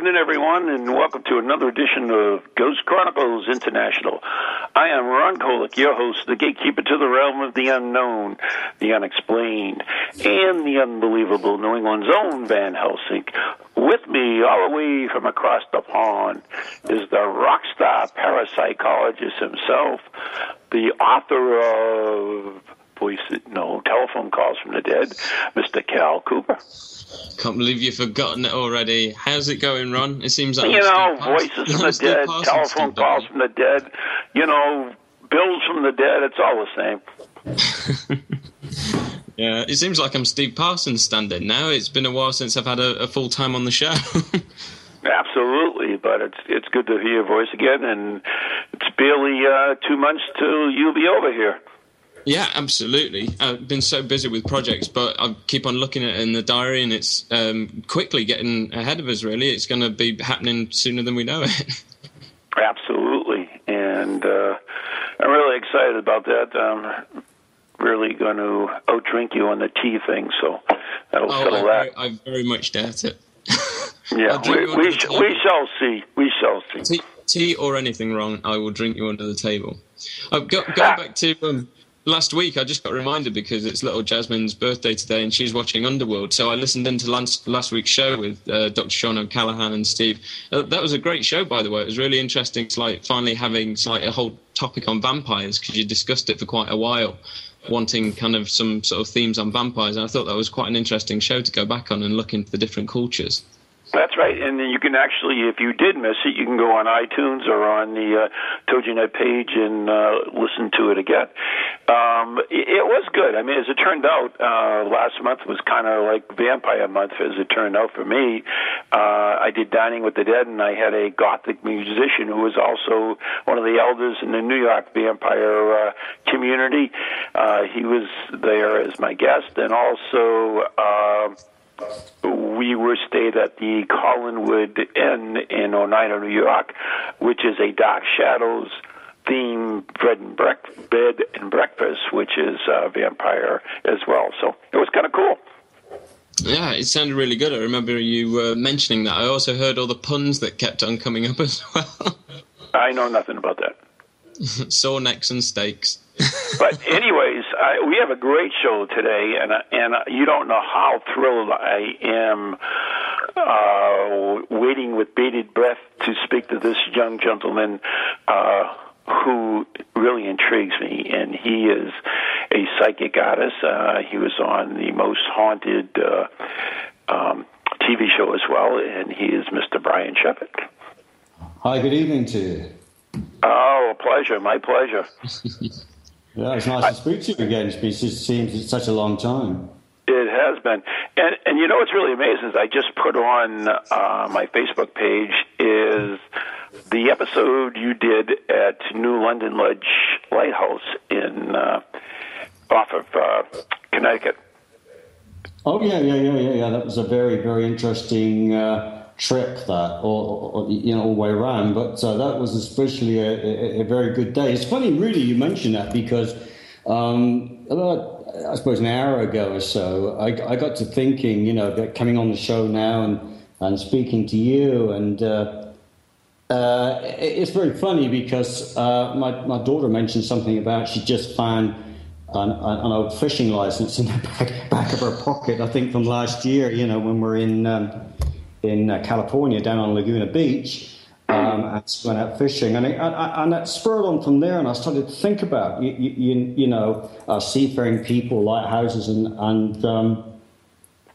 evening, everyone, and welcome to another edition of Ghost Chronicles International. I am Ron Kolek, your host, the gatekeeper to the realm of the unknown, the unexplained, and the unbelievable, New England's own Van Helsing. With me, all the way from across the pond, is the rock star parapsychologist himself, the author of voice, no, telephone calls from the dead, Mr. Cal Cooper. Can't believe you've forgotten it already. How's it going, Ron? It seems like you know, voices from the dead, telephone calls from the dead, you know, bills from the dead, it's all the same. Yeah, it seems like I'm Steve Parsons standing now. It's been a while since I've had a, a full time on the show. Absolutely, but it's it's good to hear your voice again, and it's barely uh, two months till you'll be over here. Yeah, absolutely. I've been so busy with projects, but I keep on looking at it in the diary, and it's um, quickly getting ahead of us. Really, it's going to be happening sooner than we know it. Absolutely, and uh, I'm really excited about that. I'm really going to outdrink you on the tea thing, so that'll oh, settle I, that. I very much doubt it. yeah, we we, sh- we shall see. We shall see. tea, tea or anything wrong, I will drink you under the table. Uh, go, going back to um, last week, I just got reminded because it's little Jasmine's birthday today, and she's watching Underworld. So I listened into last, last week's show with uh, Dr. Sean O'Callaghan and Steve. Uh, that was a great show, by the way. It was really interesting. Like finally having like a whole topic on vampires because you discussed it for quite a while. Wanting kind of some sort of themes on vampires, and I thought that was quite an interesting show to go back on and look into the different cultures. That's right, and then you can actually, if you did miss it, you can go on iTunes or on the uh, TogiNet page and uh, listen to it again. Um, it, it was good. I mean, as it turned out, uh, last month was kind of like Vampire Month, as it turned out for me. Uh, I did Dining with the Dead, and I had a Gothic musician who was also one of the elders in the New York vampire uh, community. Uh, he was there as my guest, and also. Uh, we were stayed at the Collinwood Inn in Oneida, New York, which is a Dark Shadows theme bed and, bed and breakfast, which is uh, vampire as well. So it was kind of cool. Yeah, it sounded really good. I remember you uh, mentioning that. I also heard all the puns that kept on coming up as well. I know nothing about that. Saw necks and steaks. But anyways, I, we have a great show today, and and you don't know how thrilled I am, uh, waiting with bated breath to speak to this young gentleman, uh, who really intrigues me. And he is a psychic artist. Uh, he was on the most haunted uh, um, TV show as well, and he is Mr. Brian Shepard. Hi, good evening to you. Oh, a pleasure, my pleasure. Yeah, it's nice to speak to you again. It's been, it seems it's such a long time. It has been, and and you know what's really amazing is I just put on uh, my Facebook page is the episode you did at New London Ledge Lighthouse in uh, off of uh, Connecticut. Oh yeah, yeah, yeah, yeah, yeah. That was a very, very interesting uh, trip. That, or, or you know, all the way around. But uh, that was especially a, a, a very good day. It's funny, really, you mentioned that because um, about I suppose an hour ago or so, I, I got to thinking, you know, that coming on the show now and and speaking to you and. Uh, uh, it's very funny because uh, my, my daughter mentioned something about she just found an, an, old fishing license in the back, back, of her pocket. I think from last year, you know, when we're in um, in uh, California down on Laguna Beach. Um, and went out fishing, and it, and it spurred on from there. And I started to think about you, you, you know uh, seafaring people, lighthouses, and and um,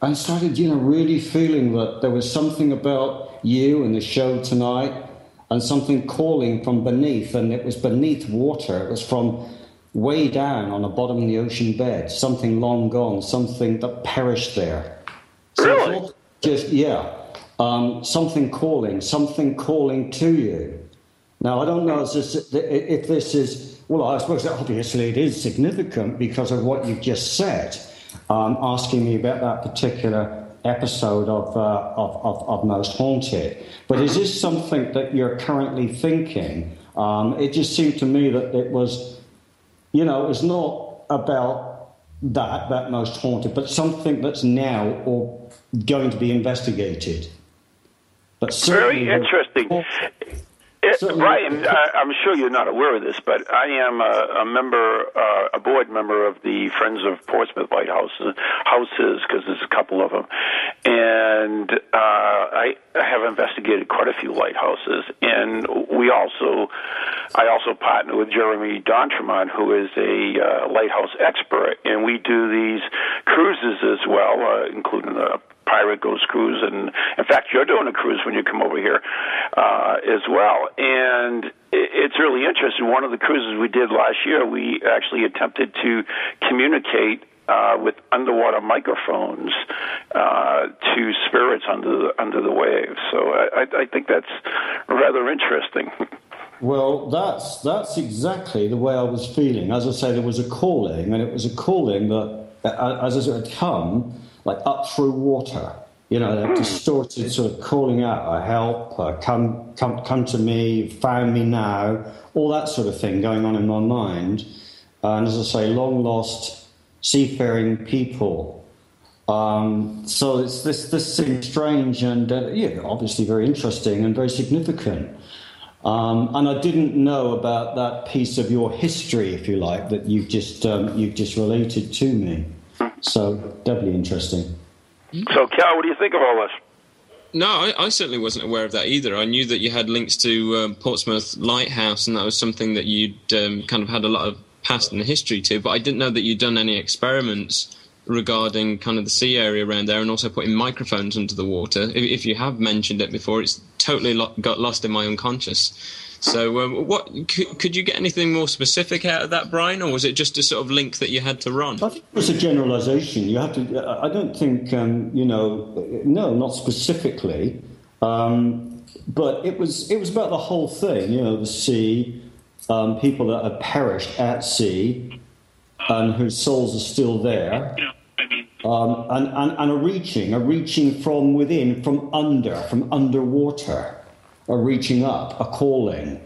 and started you know really feeling that there was something about you and the show tonight, and something calling from beneath, and it was beneath water. It was from way down on the bottom of the ocean bed, something long gone, something that perished there. So really? Just, yeah. Um, something calling, something calling to you. Now, I don't know if this, if this is, well, I suppose obviously it is significant because of what you've just said, um, asking me about that particular episode of, uh, of, of, of, Most Haunted. But is this something that you're currently thinking? Um, it just seemed to me that it was you know, it's not about that, that most haunted, but something that's now or going to be investigated. But very interesting. It, Brian, I, am sure you're not aware of this, but I am a, a member, uh, a board member of the Friends of Portsmouth Lighthouses, houses, because there's a couple of them, and uh, I, I have investigated quite a few lighthouses, and we also, I also partner with Jeremy D'Entremont, who is a uh, lighthouse expert, and we do these cruises as well, uh, including a Pirate Ghost Cruise, and in fact, you're doing a cruise when you come over here uh, as well. And it's really interesting. One of the cruises we did last year, we actually attempted to communicate uh, with underwater microphones uh, to spirits under the, under the waves. So I, I think that's rather interesting. Well, that's that's exactly the way I was feeling. As I say, there was a calling, and it was a calling that, as it had come like up through water. You know, they're distorted, sort of calling out, uh, "Help! Uh, come, come, come to me! Found me now!" All that sort of thing going on in my mind. Uh, and as I say, long lost seafaring people. Um, so it's this this seems strange and uh, yeah, obviously very interesting and very significant. Um, and I didn't know about that piece of your history, if you like, that you've just um, you've just related to me. So doubly interesting. So, Cal, what do you think of all this? No, I, I, certainly wasn't aware of that either. I knew that you had links to um, Portsmouth Lighthouse, and that was something that you'd um, kind of had a lot of past and history to. But I didn't know that you'd done any experiments regarding kind of the sea area around there, and also putting microphones under the water. If, if you have mentioned it before, it's totally lo- got lost in my unconscious. So, um, what could, could, you get anything more specific out of that, Brian, or was it just a sort of link that you had to run? I think it was a generalisation. You have to. I don't think um, you know. No, not specifically. Um, but it was it was about the whole thing. You know, the sea, um, people that have perished at sea, and whose souls are still there. Um, and, and, and a reaching, a reaching from within, from under, from underwater a reaching up, a calling,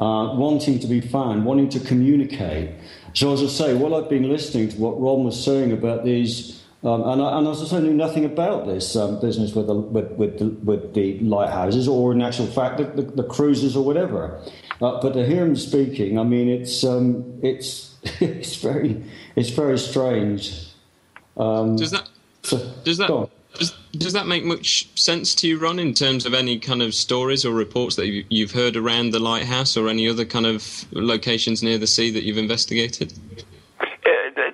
uh, wanting to be found, wanting to communicate. So, as I say, while I've been listening to what Ron was saying about these, um, and, I, and, as I say, knew nothing about this um, business with the, with, with, the, with the lighthouses or, in actual fact, the, the, the cruises or whatever. Uh, but to hear him speaking, I mean, it's um, it's it's very it's very strange. Um, does that so, does that does, does that make much sense to you, Ron, in terms of any kind of stories or reports that you've heard around the lighthouse or any other kind of locations near the sea that you've investigated? Uh,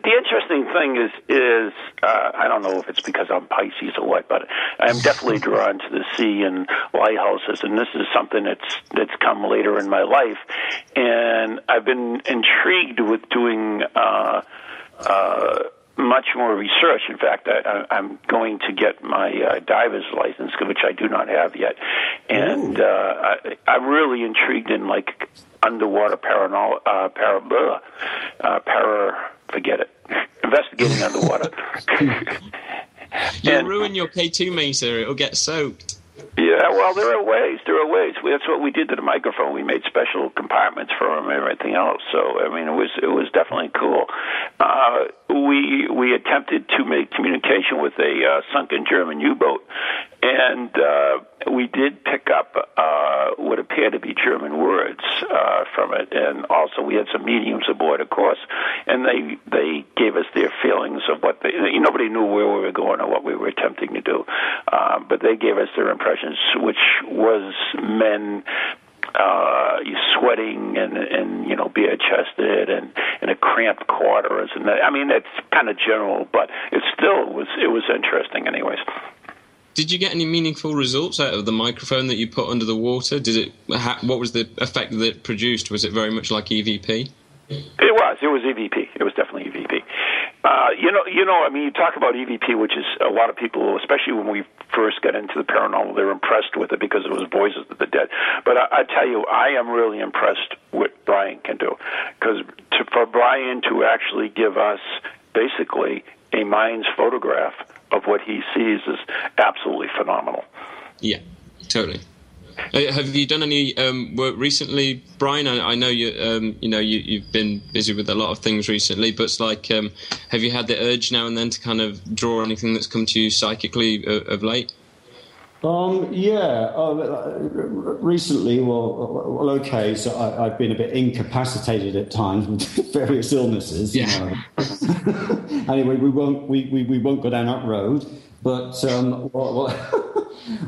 the interesting thing is, is uh, I don't know if it's because I'm Pisces or what, but I'm definitely drawn to the sea and lighthouses, and this is something that's that's come later in my life, and I've been intrigued with doing. Uh, uh, much more research. In fact, I, I'm going to get my uh, diver's license, which I do not have yet, and uh, I, I'm really intrigued in like underwater paranormal, uh, para, blah, uh, para, forget it, investigating underwater. You'll and, ruin your K2 meter; it'll get soaked. Yeah, well, there are ways. There are ways. That's what we did to the microphone. We made special compartments for them and everything else. So, I mean, it was it was definitely cool. Uh, we we attempted to make communication with a uh, sunken German U-boat, and uh, we did pick up uh, what appeared to be German words uh, from it, and also we had some mediums aboard, of course, and they they gave us their feelings of what they. Nobody knew where we were going or what we were attempting to do, uh, but they gave us their impressions, which was men uh, sweating and and you know bare chested and in a cramped quarters and that, I mean it's kind of general, but it still was it was interesting anyways. Did you get any meaningful results out of the microphone that you put under the water? Did it? what was the effect that it produced? Was it very much like EVP? It was. It was EVP. It was definitely EVP. Uh, you know, you know. I mean, you talk about EVP, which is a lot of people, especially when we first got into the paranormal, they're impressed with it because it was voices of the dead. But I, I tell you, I am really impressed with Brian can do because for Brian to actually give us basically a mind's photograph of what he sees is absolutely phenomenal. Yeah, totally. Uh, have you done any um, work recently, Brian? I, I know you. Um, you know you, have been busy with a lot of things recently, but it's like, um, have you had the urge now and then to kind of draw anything that's come to you psychically uh, of late? Um, yeah, uh, recently, well, well, okay. So I, have been a bit incapacitated at times with various illnesses. Yeah. anyway, we won't we, we, we won't go down that road. But um, well,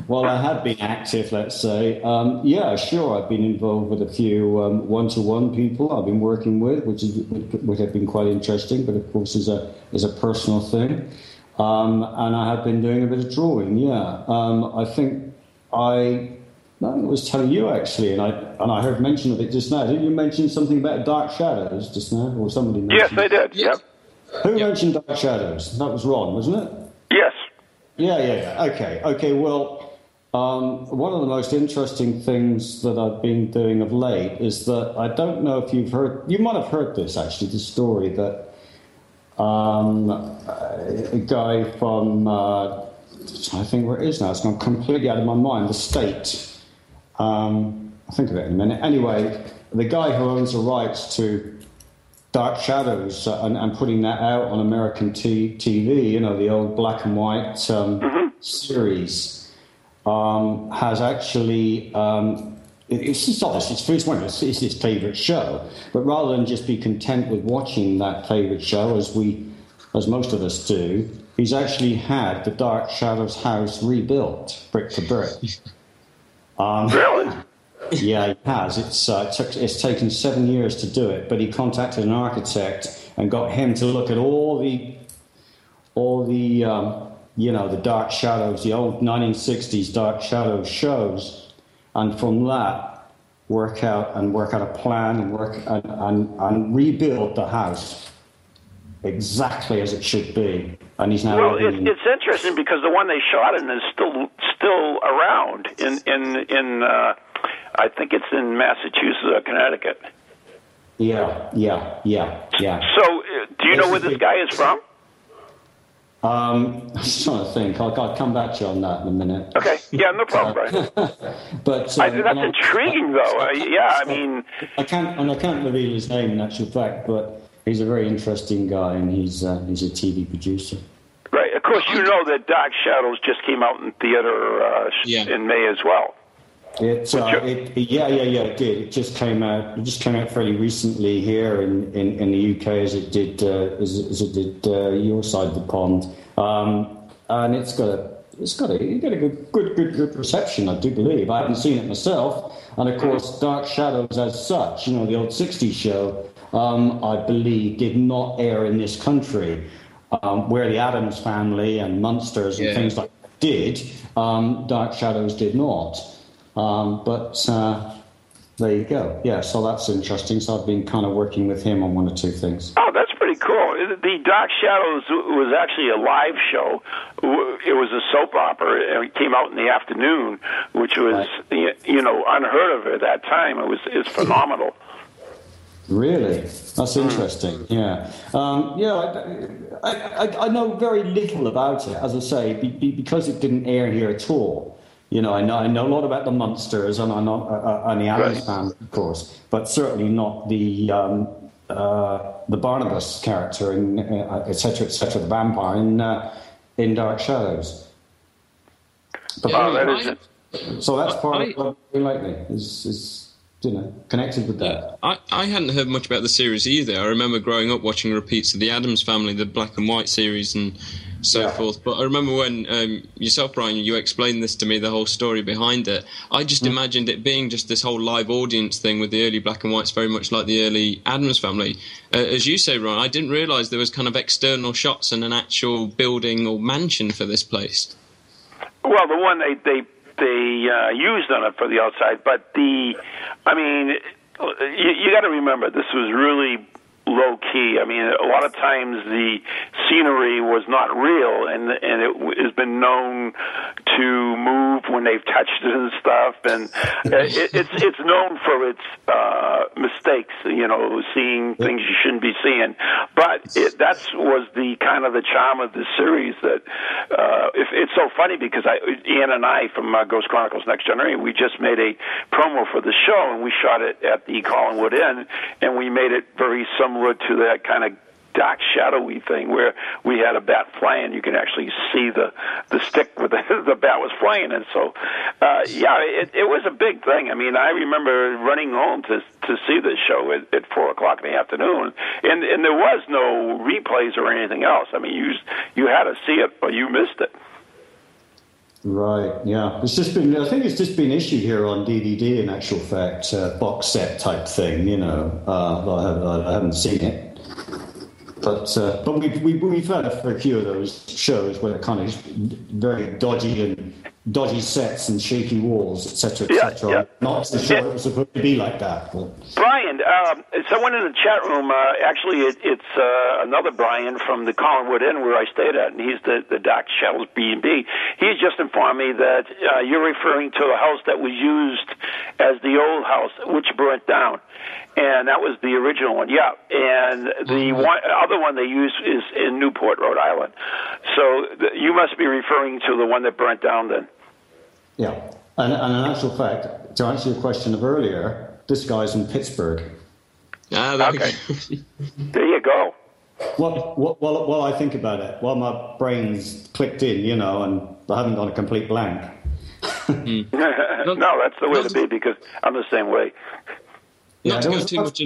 well I have been active, let's say, um, yeah, sure, I've been involved with a few one to one people I've been working with, which, is, which have been quite interesting, but of course is a, is a personal thing. Um, and I have been doing a bit of drawing, yeah. Um, I think I, I was telling you actually, and I and I heard mention of it just now. Didn't you mention something about Dark Shadows just now, or somebody? Mentioned yes, I did. Yep. Who yep. mentioned Dark Shadows? That was Ron, wasn't it? Yeah, yeah, yeah. Okay, okay. Well, um, one of the most interesting things that I've been doing of late is that I don't know if you've heard. You might have heard this actually. The story that um, a guy from uh, I think where it is now. It's gone completely out of my mind. The state. Um, I'll think of it in a minute. Anyway, the guy who owns the rights to Dark Shadows uh, and, and, putting that out on American t- TV, you know, the old black and white um, mm-hmm. series, um, has actually. Um, it's just obvious. It's, it's, one, it's, it's his favourite show, but rather than just be content with watching that favourite show, as we, as most of us do, he's actually had the Dark Shadows house rebuilt brick for brick. Um, really? Yeah, he has. It's, uh, took, it's taken seven years to do it, but he contacted an architect and got him to look at all the, all the, um, you know, the dark shadows, the old 1960s dark shadows shows, and from that work out and work out a plan and work and, and, and rebuild the house exactly as it should be. And he's now. Well, it, it's interesting because the one they shot in is still still around in in in. Uh, I think it's in Massachusetts or Connecticut. Yeah, yeah, yeah, yeah. So, uh, do you know where this guy is from? Um, I'm just trying to think. I'll, I'll, come back to you on that in a minute. Okay. Yeah, no problem, Brian. but um, I, that's intriguing, though. Uh, yeah, I mean, I can't and I can't reveal his name in actual fact, but he's a very interesting guy, and he's uh, he's a TV producer. Right. Of course, you know that Dark Shadows just came out in theater uh, yeah. in May as well. It, uh, it, yeah, yeah, yeah, it did. It just came out. It just came out fairly recently here in, in, in the UK, as it did uh, as, as, it did uh, your side of the pond. Um, and it's got a it's got a got a good, good good good reception. I do believe. I haven't seen it myself, and of course, Dark Shadows as such, you know, the old '60s show, um, I believe, did not air in this country, um, where the Addams Family and Munsters and yeah. things like that did. Um, Dark Shadows did not. Um, but uh, there you go. Yeah, so that's interesting. So I've been kind of working with him on one or two things. Oh, that's pretty cool. The Dark Shadows was actually a live show. It was a soap opera, and it came out in the afternoon, which was right. you know unheard of at that time. It was it's phenomenal. Really, that's hmm. interesting. Yeah, um, yeah. I, I, I, know very little about it, as I say, because it didn't air here at all. You know, I know I know a lot about the Munsters and I know uh, uh, and the Addams right. family, of course, but certainly not the um, uh, the Barnabas character in etc. Uh, etc. Et the vampire in uh, in Dark Shadows. But Yeah, that I- so that's part I- of what we lately is, is you know connected with that. I, I hadn't heard much about the series either. I remember growing up watching repeats of the Addams Family, the black and white series, and so Yeah. forth. But I remember when um, yourself, Brian, you explained this to me, the whole story behind it. I just imagined it being just this whole live audience thing with the early black and whites, very much like the early Addams Family. Uh, as you say, Ron, I didn't realise there was kind of external shots and an actual building or mansion for this place. Well, the one they they they uh, used on it for the outside, but the, I mean, you, you got to remember this was really low key. I mean, a lot of times the scenery was not real, and and it has been known to move when they've touched it and stuff, and uh, it, it's it's known for its uh, mistakes. You know, seeing things you shouldn't be seeing. But it, that's was the kind of the charm of the series. That uh, if, it's so funny because I Ian and I from uh, Ghost Chronicles Next Generation, we just made a promo for the show, and we shot it at the Collinwood Inn, and we made it very similar to that kind of dark shadowy thing where we had a bat flying. You can actually see the the stick with the, the bat was flying. And so uh yeah it it was a big thing. I mean i remember running home to to see this show at, at four o'clock in the afternoon. And and there was no replays or anything else. I mean you you had to see it or you missed it Right. Yeah. It's just been. I think it's just been issued here on DVD. In actual fact, uh, box set type thing. You know, uh, I, have, I haven't seen it, but uh, but we've we, we've had a few of those shows where they're kind of very dodgy and dodgy sets and shaky walls, etc., Yeah, etc. yeah. Not so sure it was supposed to be like that. But Brian, um, someone in the chat room, uh, actually, it, it's uh, another Brian from the Collinwood Inn where I stayed at, and he's the, the Dark Shadows B&B. He's just informed me that uh, you're referring to a house that was used as the old house, which burnt down. And that was the original one, yeah. And the one, other one they use is in Newport, Rhode Island. So th- you must be referring to the one that burnt down then. yeah, and, and in actual fact, to answer your question of earlier, this guy's in Pittsburgh. Ah, there Okay. There you go. Well, well, while, while I think about it, while my brain's clicked in, you know, and I haven't gone a complete blank. no, that's the way to be because I'm the same way. Yeah, Not to go was- too much.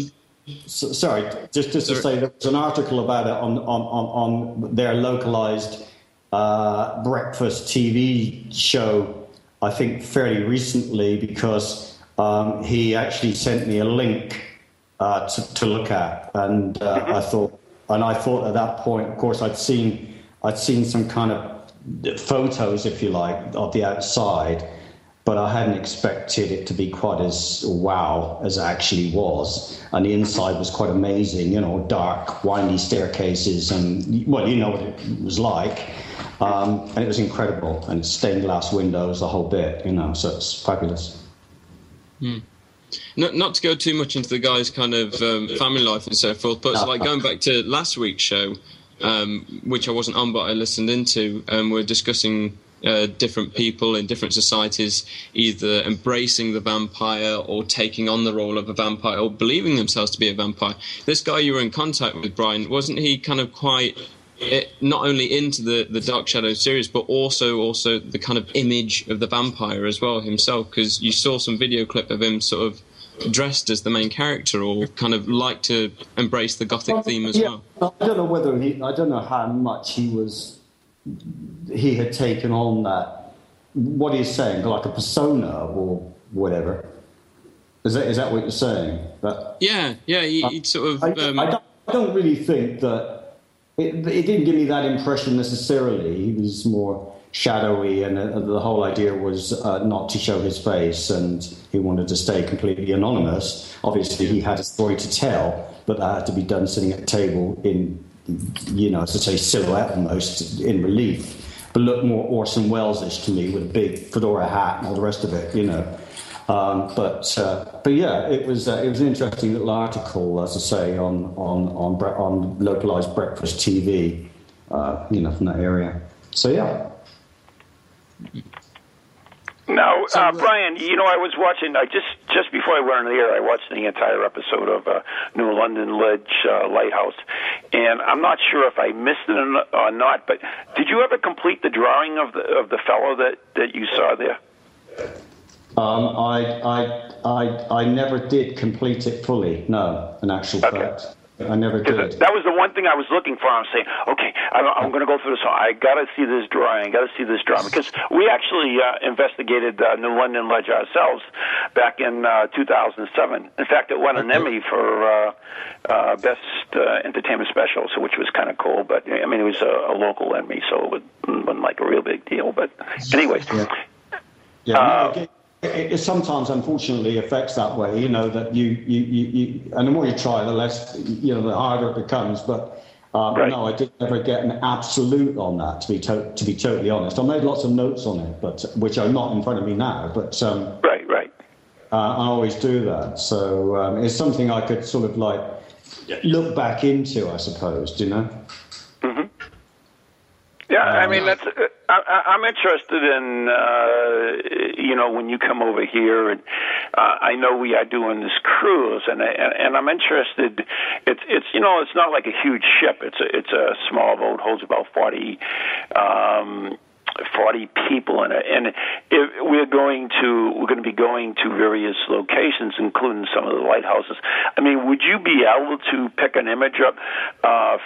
So, sorry, just just to say there was an article about it on on on, on their localized uh, breakfast TV show. I think fairly recently because um, he actually sent me a link uh, to, to look at, and uh, I thought, and I thought at that point, of course, I'd seen I'd seen some kind of photos, if you like, of the outside, but I hadn't expected it to be quite as wow as it actually was. And the inside was quite amazing, you know, dark, windy staircases, and well, you know what it was like. Um, and it was incredible, and stained glass windows, the whole bit, you know, so it's fabulous. Not, not to go too much into the guy's kind of um, family life and so forth, but it's like going back to last week's show, um, which I wasn't on, but I listened into, and we're discussing uh, different people in different societies either embracing the vampire or taking on the role of a vampire or believing themselves to be a vampire. This guy you were in contact with, Brian, wasn't he kind of quite it, not only into the, the Dark Shadow series, but also also the kind of image of the vampire as well himself. Because you saw some video clip of him sort of dressed as the main character, or kind of like to embrace the gothic theme as Yeah, well. I don't know whether he, I don't know how much he was, he had taken on that, what he's saying, like a persona or whatever. Is that, is that what you're saying? That, Yeah, yeah, he, he sort of. I, Um, I, don't, I don't really think that it, it didn't give me that impression necessarily. He was more shadowy, and uh, the whole idea was uh, not to show his face, and he wanted to stay completely anonymous. Obviously, he had a story to tell, but that had to be done sitting at a table in, you know, as I say, silhouette almost in relief. But looked more Orson Welles-ish to me with a big fedora hat and all the rest of it, you know. Um, but uh, but yeah, it was uh, it was an interesting little article, as I say, on on on, bre- on localized breakfast TV, uh, you know, from that area. So yeah, Now, uh, Brian, you know, I was watching. I just just before I went on the air, I watched the entire episode of uh, New London Ledge uh, Lighthouse, and I'm not sure if I missed it or not. But did you ever complete the drawing of the of the fellow that that you saw there? Um, I, I, I, I never did complete it fully. No, in actual okay. fact. I never did. That was the one thing I was looking for. I'm saying, okay, I'm, I'm going to go through this. I got to see this drawing. I got to see this drawing because we actually uh, investigated uh, New London Ledge ourselves back in uh, 2007. In fact, it won an Emmy for uh, uh, best uh, entertainment special, so which was kind of cool. But I mean, it was a, a local Emmy, so it wasn't like a real big deal. But anyways. Yeah. Yeah, it, it, sometimes, unfortunately, affects that way. You know that you, you, you, you, and the more you try, the less you know, the harder it becomes. But uh, right. no, I did never get an absolute on that. To be to, to be totally honest, I made lots of notes on it, but which are not in front of me now. But um, right, right. Uh, I always do that, so um, it's something I could sort of like look back into, I suppose. Do you know? Mm-hmm. Yeah, I mean that's. Uh, I, I'm interested in uh, you know when you come over here, and uh, I know we are doing this cruise, and I, and I'm interested. It's it's you know it's not like a huge ship. It's a it's a small boat, holds about forty. Um, 40 people in it and if we're going to we're going to be going to various locations including some of the lighthouses i mean would you be able to pick an image up uh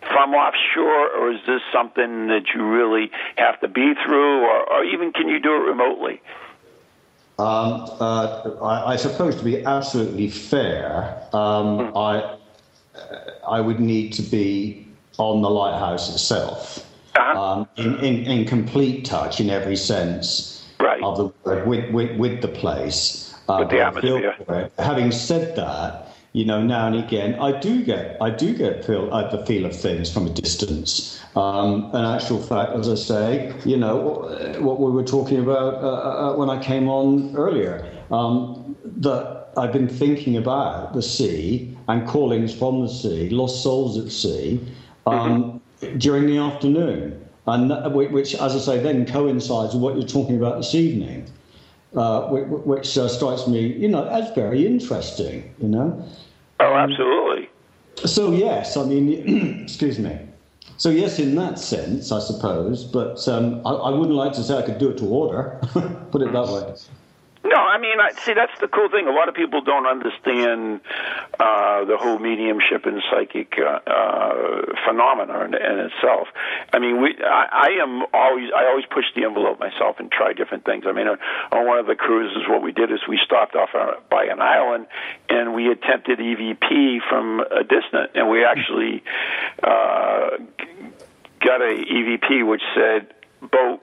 from offshore, or is this something that you really have to be through, or, or even can you do it remotely? Um, uh, I, I, suppose to be absolutely fair, um, mm. I I would need to be on the lighthouse itself, uh-huh. um, in, in, in, complete touch in every sense right. of the word with, with, with the place. Uh, with the atmosphere. Having said that, you know, now and again, I do get I do get feel uh, the feel of things from a distance. Um, in actual fact, as I say, you know, what we were talking about uh, uh, uh, when I came on earlier, um, that I've been thinking about the sea and callings from the sea, lost souls at sea, um, mm-hmm. during the afternoon, and that, which, as I say, then coincides with what you're talking about this evening. Uh, which, which uh, strikes me, you know, as very interesting, you know. Oh, absolutely. So yes, I mean, excuse me. So yes, in that sense, I suppose, but um, I, I, wouldn't like to say I could do it to order. Put it that way. No, I mean, I, see, that's the cool thing. A lot of people don't understand uh, the whole mediumship and psychic uh, uh, phenomena in, in itself. I mean, we, I, I am always, I always push the envelope myself and try different things. I mean, on, on one of the cruises, what we did is we stopped off on, by an island and we attempted EVP from a distance, and we actually uh, got a EVP which said, "Boat,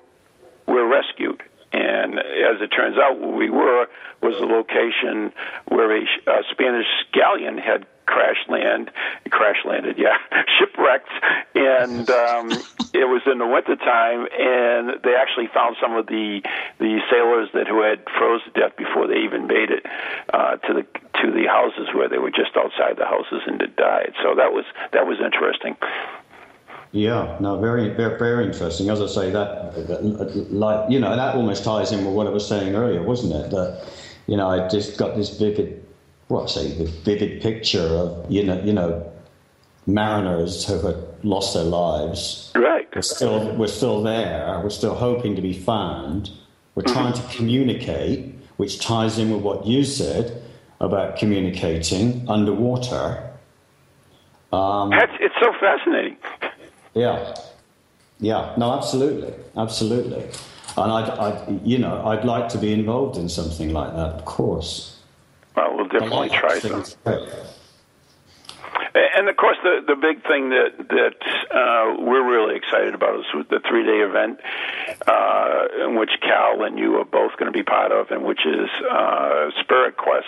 we're rescued." And as it turns out, where we were was the location where a, a Spanish galleon had crash land, crash landed, yeah, shipwrecked, and um, it was in the winter time, and they actually found some of the the sailors that who had froze to death before they even made it uh, to the to the houses where they were just outside the houses and had died. So that was that was interesting. Yeah, no, very, very, very interesting. As I say, that, that, like you know, that almost ties in with what I was saying earlier, wasn't it? That you know, I just got this vivid, what I say, the vivid picture of you know, you know, mariners who had lost their lives. Right. We're still, we're still there. We're still hoping to be found. We're mm-hmm. trying to communicate, which ties in with what you said about communicating underwater. Um, That's, it's so fascinating. Yeah, yeah, no, absolutely, absolutely, and I'd, I'd, you know, I'd like to be involved in something like that, of course. Well, we'll definitely try something. And of course, the the big thing that that uh, we're really excited about is the three day event uh, in which Cal and you are both going to be part of, and which is uh, Spirit Quest,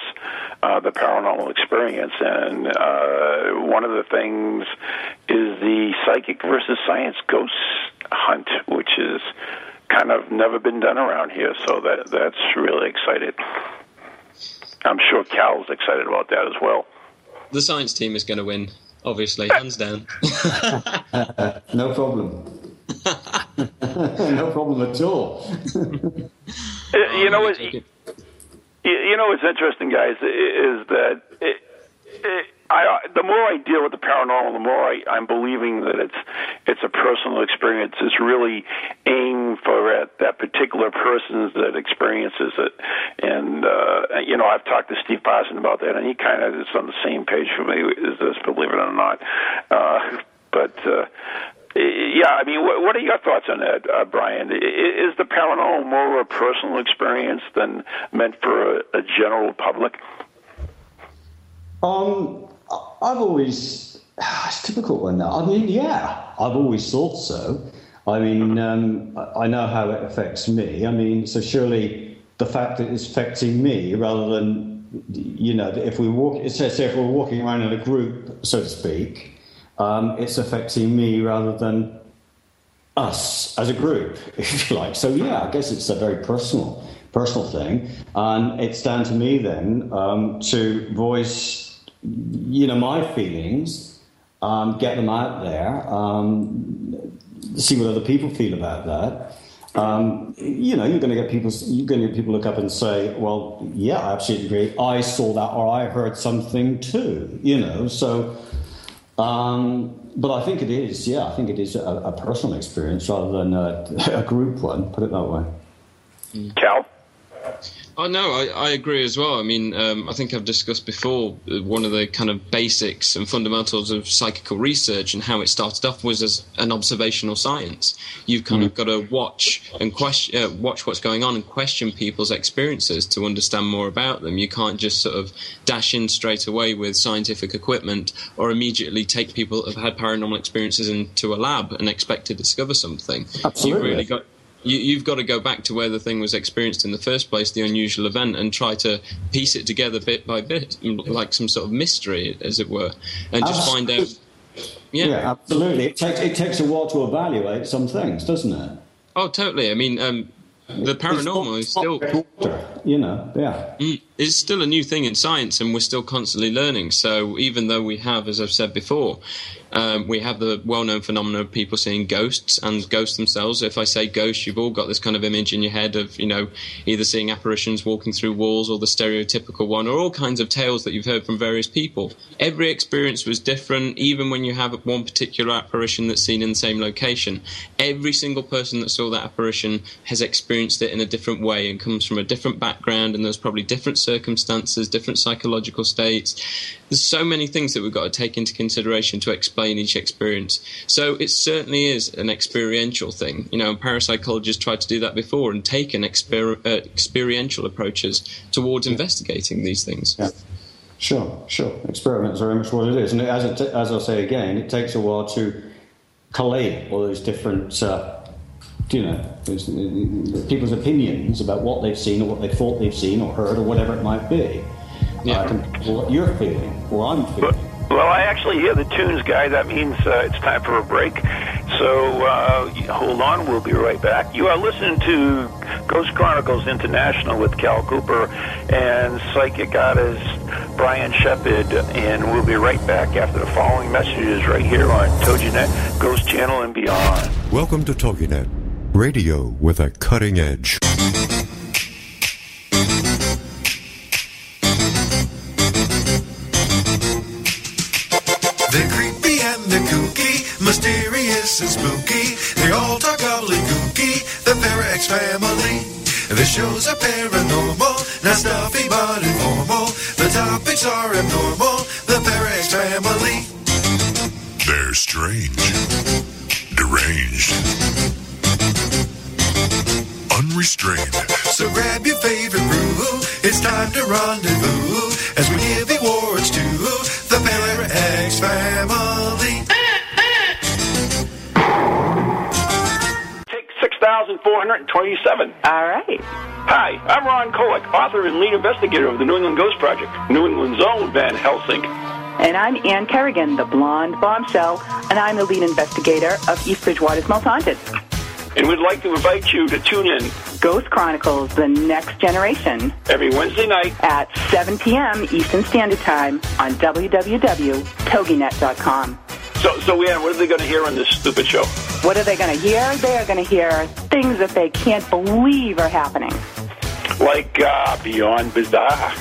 uh, the paranormal experience. And uh, one of the things is the psychic versus science ghost hunt, which is kind of never been done around here. So that that's really exciting. I'm sure Cal's excited about that as well the science team is going to win, obviously, hands down. no problem. no problem at all. you know what? You know what's interesting, guys, is that it, it, I, the more I deal with the paranormal, the more I, I'm believing that it's it's a personal experience. It's really aimed for that, that particular person that experiences it. And uh, you know, I've talked to Steve Parson about that, and he kind of is on the same page for me as this, believe it or not. Uh, but uh, yeah, I mean, what, what are your thoughts on that, uh, Brian? Is the paranormal more of a personal experience than meant for a, a general public? Um, I've always it's a difficult one. I mean, yeah, I've always thought so. I mean, um, I know how it affects me. I mean, so surely the fact that it's affecting me rather than you know, if we walk, says if we're walking around in a group, so to speak, um, it's affecting me rather than us as a group, if you like. So yeah, I guess it's a very personal, personal thing, and it's down to me then um, to voice you know, my feelings, um, get them out there, um, see what other people feel about that. Um, you know, you're going to get people. You're going to get people look up and say, "Well, yeah, I absolutely agree. I saw that, or I heard something too." You know, so. Um, but I think it is. Yeah, I think it is a, a personal experience rather than a, a, group one. Put it that way. Cal. Oh no, I, I agree as well. I mean, um, I think I've discussed before uh, one of the kind of basics and fundamentals of psychical research and how it started off was as an observational science. You've kind mm. of got to watch and question, uh, watch what's going on and question people's experiences to understand more about them. You can't just sort of dash in straight away with scientific equipment or immediately take people that have had paranormal experiences into a lab and expect to discover something. Absolutely. You've really got you, have got to go back to where the thing was experienced in the first place, the unusual event, and try to piece it together bit by bit, like some sort of mystery, as it were, and just find out. Yeah. yeah, absolutely. It takes it takes a while to evaluate some things, doesn't it? Oh, totally. I mean, um, the paranormal is still, you know, yeah. Mm, it's still a new thing in science, and we're still constantly learning. So even though we have, as I've said before, um, we have the well-known phenomenon of people seeing ghosts and ghosts themselves. If I say ghosts, you've all got this kind of image in your head of, you know, either seeing apparitions walking through walls or the stereotypical one, or all kinds of tales that you've heard from various people. Every experience was different, even when you have one particular apparition that's seen in the same location. Every single person that saw that apparition has experienced it in a different way and comes from a different background, and there's probably different circumstances, different psychological states. There's so many things that we've got to take into consideration to explain each experience. So it certainly is an experiential thing. You know, parapsychologists tried to do that before and taken exper- uh, experiential approaches towards yeah. investigating these things. Yeah. Sure, sure. Experiments are very much what it is, and as it, as I say again, it takes a while to collate all those different. Uh, you know, people's opinions about what they've seen or what they thought they've seen or heard or whatever it might be. Yeah. Uh, what you're feeling or I'm feeling. Well, I actually hear the tunes, guy. That means uh, it's time for a break. So uh, hold on, we'll be right back. You are listening to Ghost Chronicles International with Cal Cooper and psychic artist Brian Shepard, and we'll be right back after the following messages right here on TogiNet, Ghost Channel, and beyond. Welcome to TogiNet, radio with a cutting edge. They're creepy and they're kooky, mysterious and spooky. They all talk gobbledygooky, the Parax family. The shows are paranormal, not stuffy but informal. The topics are abnormal, the Parax family. They're strange, deranged, unrestrained. So grab your favorite brew, it's time to rendezvous as we give awards to the Parax family. Take 6,427. All right. Hi, I'm Ron Kolek, author and lead investigator of the New England Ghost Project, New England's own Van Helsing. And I'm Ann Kerrigan, the blonde bombshell, and I'm the lead investigator of East Bridgewater's Most Haunted. And we'd like to invite you to tune in Ghost Chronicles The Next Generation every Wednesday night at 7 p.m. Eastern Standard Time on www.toginet.com. So, so yeah, what are they going to hear on this stupid show? What are they going to hear? They are going to hear things that they can't believe are happening. Like uh, Beyond Bizarre.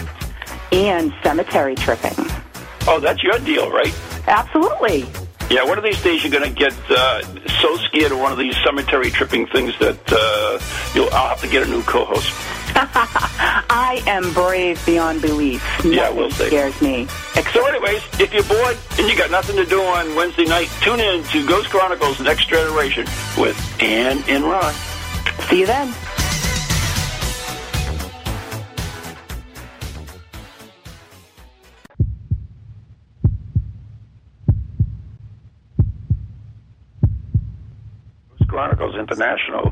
And cemetery tripping. Oh, that's your deal, right? Absolutely. Yeah, one of these days you're going to get uh, so scared of one of these cemetery tripping things that uh, you'll. I'll have to get a new co-host. I am brave beyond belief. Yeah, we'll see. scares me. So, anyways, if you're bored and you got nothing to do on Wednesday night, tune in to Ghost Chronicles: Next Generation with Ann and Ron. See you then. Chronicles International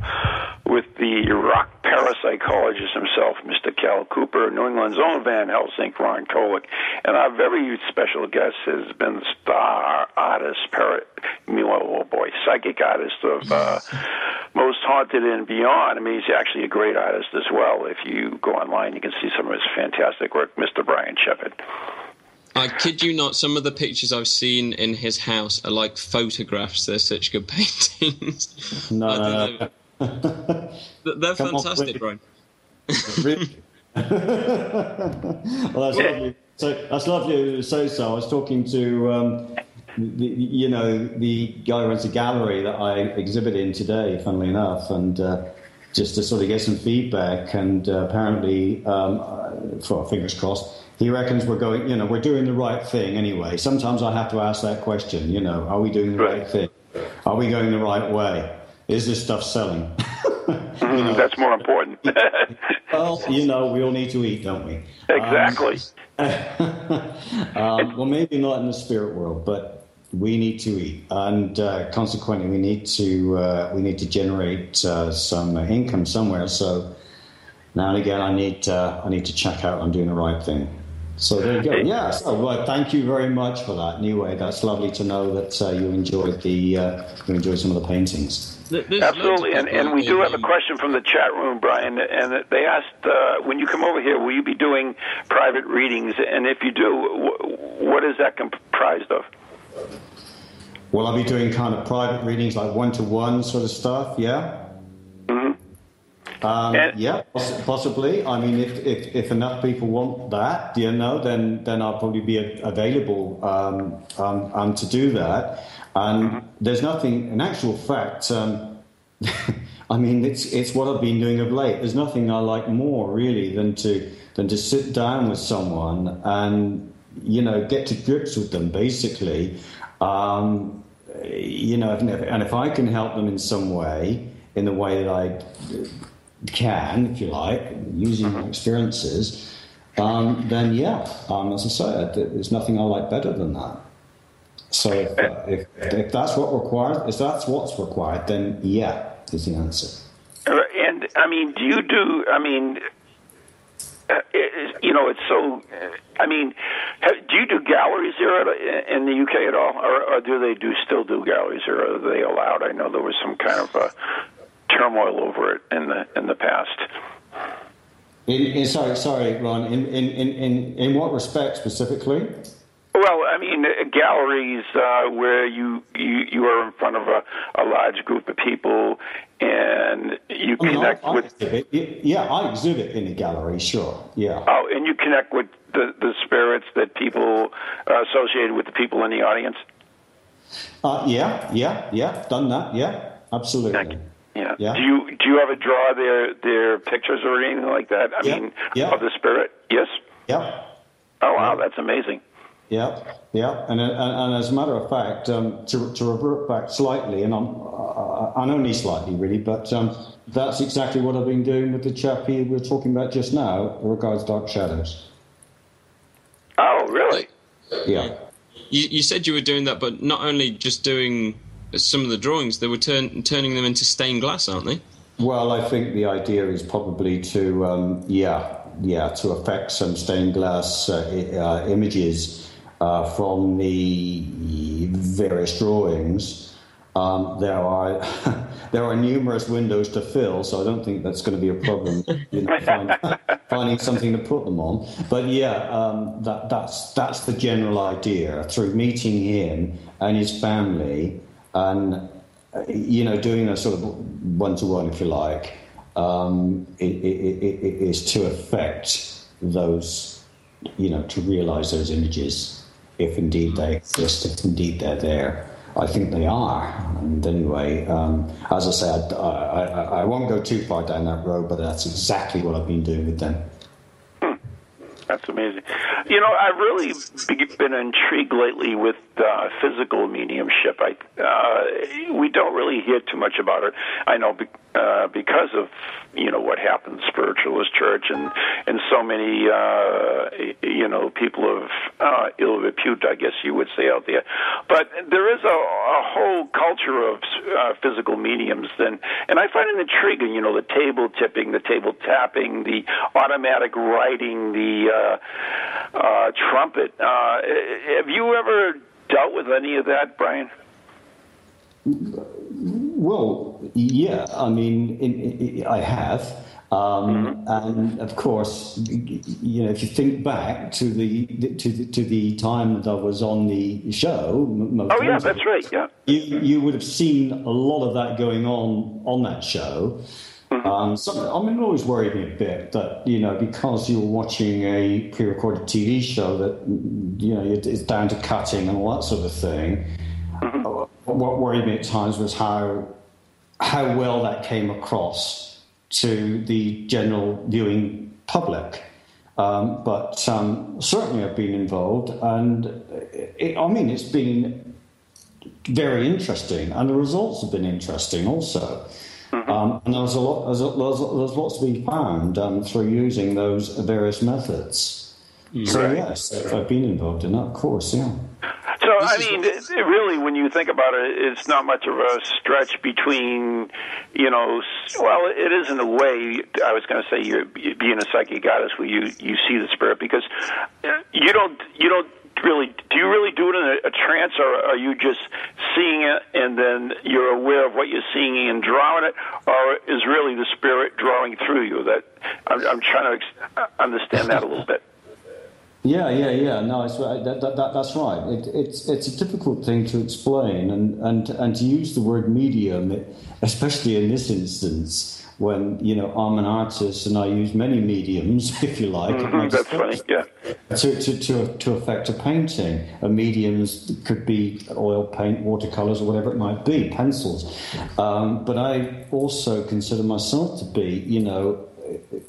with the rock parapsychologist himself, Mr. Cal Cooper, New England's own Van Helsing, Ron Kolek. And our very special guest has been the star artist, para, oh boy, psychic artist of uh, Most Haunted and Beyond. I mean, he's actually a great artist as well. If you go online, you can see some of his fantastic work, Mr. Brian Shepard. I kid you not, some of the pictures I've seen in his house are like photographs. They're such good paintings. No, no, no. They're- They're Come on, fantastic, Rick. Brian. Really? well, that's lovely. So that's lovely to say so. I was talking to, um, the, you know, the guy who runs a gallery that I exhibit in today, funnily enough, and uh, just to sort of get some feedback. And uh, apparently, um, uh, for fingers crossed, he reckons we're going, you know, we're doing the right thing anyway. Sometimes I have to ask that question, you know, are we doing the right, Right. thing? Are we going the right way? Is this stuff selling? Mm, That's more important. Well, you know, we all need to eat, don't we? exactly. Um, well, maybe not in the spirit world, but we need to eat, and uh, consequently, we need to uh, we need to generate uh, some income somewhere. So now and again, I need uh, I need to check out I'm doing the right thing. So there you go. Yeah. So well, thank you very much for that. Anyway, that's lovely to know that uh, you enjoyed the uh, you enjoyed some of the paintings. There's Absolutely, and, and we do have a question from the chat room, Brian, and they asked, uh, when you come over here, will you be doing private readings? And if you do, wh- what is that comprised of? Will I be doing kind of private readings, like one to one sort of stuff? Yeah. Um, And- yeah, possibly. I mean, if, if, if enough people want that, you know, then then I'll probably be a- available um, um, um, to do that. And there's nothing, in actual fact, um, I mean, it's it's what I've been doing of late. There's nothing I like more really than to than to sit down with someone and you know get to grips with them, basically. Um, you know, and if, I can help them in some way, in the way that I can, if you like, using my experiences, um, then yeah, um, as I say, there's nothing I like better than that. So if, uh, if, if that's what required, if that's what's required, then yeah, is the answer. Uh, And I mean, do you do? I mean, it, you know, it's so. Uh, I mean, do you do galleries here in the UK at all, or, or do they do still do galleries, or are they allowed? I know there was some kind of uh turmoil over it in the in the past. In, in, sorry, sorry, Ron. In, in, in, in what respect specifically? I mean, galleries uh, where you, you you are in front of a, a large group of people and you I mean, I, connect I with exhibit, yeah, I exhibit in a gallery, sure, yeah. oh, and you connect with the, the spirits that people uh, associated with the people in the audience. Uh, yeah, yeah, yeah, done that, yeah, absolutely. Yeah. Yeah. Do you do you ever draw their their pictures or anything like that? I Yeah. mean, Yeah. of the spirit. Yes. Yeah, Oh wow, that's amazing. Yeah, yeah. And, and, and as a matter of fact, um, to, to revert back slightly, and I'm, uh, and only slightly really, but um, that's exactly what I've been doing with the chap here we were talking about just now, regards Dark Shadows. Oh really? Yeah. You, you said you were doing that, but not only just doing some of the drawings, they were turn, turning them into stained glass, aren't they? Well, I think the idea is probably to, um, yeah, yeah, to affect some stained glass uh, uh, images uh, from the various drawings. Um, there are there are numerous windows to fill, so I don't think that's going to be a problem. You know, find, finding something to put them on. But yeah, um, that, that's that's the general idea. Through meeting him and his family, and you know, doing a sort of one to one, if you like, um, i i i i is to affect those, you know, to realise those images if indeed they exist, if indeed they're there. I think they are. And anyway, um, as I said, I, I, I won't go too far down that road, but that's exactly what I've been doing with them. That's amazing. You know, I've really been intrigued lately with uh, physical mediumship. I uh, we don't really hear too much about it. I know uh, because of you know what happened in spiritualist church and and so many uh, you know people of uh, ill repute, I guess you would say out there. But there is a, a whole culture of uh, physical mediums, and and I find it intriguing. You know, the table tipping, the table tapping, the automatic writing, the uh, uh, trumpet. Uh, have you ever dealt with any of that, Brian? Well, yeah, I mean, in, in, I have. Um, and of course, you know, if you think back to the to the, to the time that I was on the show, most Oh yeah, that's right. Yeah. you you would have seen a lot of that going on on that show. Um, so, I mean, it always worried me a bit that you know because you were watching a pre-recorded TV show that you know it's down to cutting and all that sort of thing. Uh, What worried me at times was how how well that came across to the general viewing public. Um, but um, certainly, I've been involved, and it, I mean, it's been very interesting, and the results have been interesting also. Um, and there's a lot, there's, a, there's, there's lots to be found um, through using those various methods. So yes, I've been involved in that, of course, yeah. So I mean, it, it really, when you think about it, it's not much of a stretch between, you know, well, it is in a way. I was going to say you're being a psychic goddess where you you see the spirit because uh, you don't you don't really do you really do it in a, a trance or are you just seeing it and then you're aware of what you're seeing and drawing it or is really the spirit drawing through you that I'm, I'm trying to ex- uh, understand that a little bit Yeah, yeah, yeah. No, it's, that, that, that, that's right. It, it's it's a difficult thing to explain, and, and, and to use the word medium, especially in this instance, when you know I'm an artist and I use many mediums, if you like. Mhm, that's funny yeah to, to, to, to affect a painting. A mediums could be oil paint, watercolors, or whatever it might be, pencils. Um, but I also consider myself to be, you know,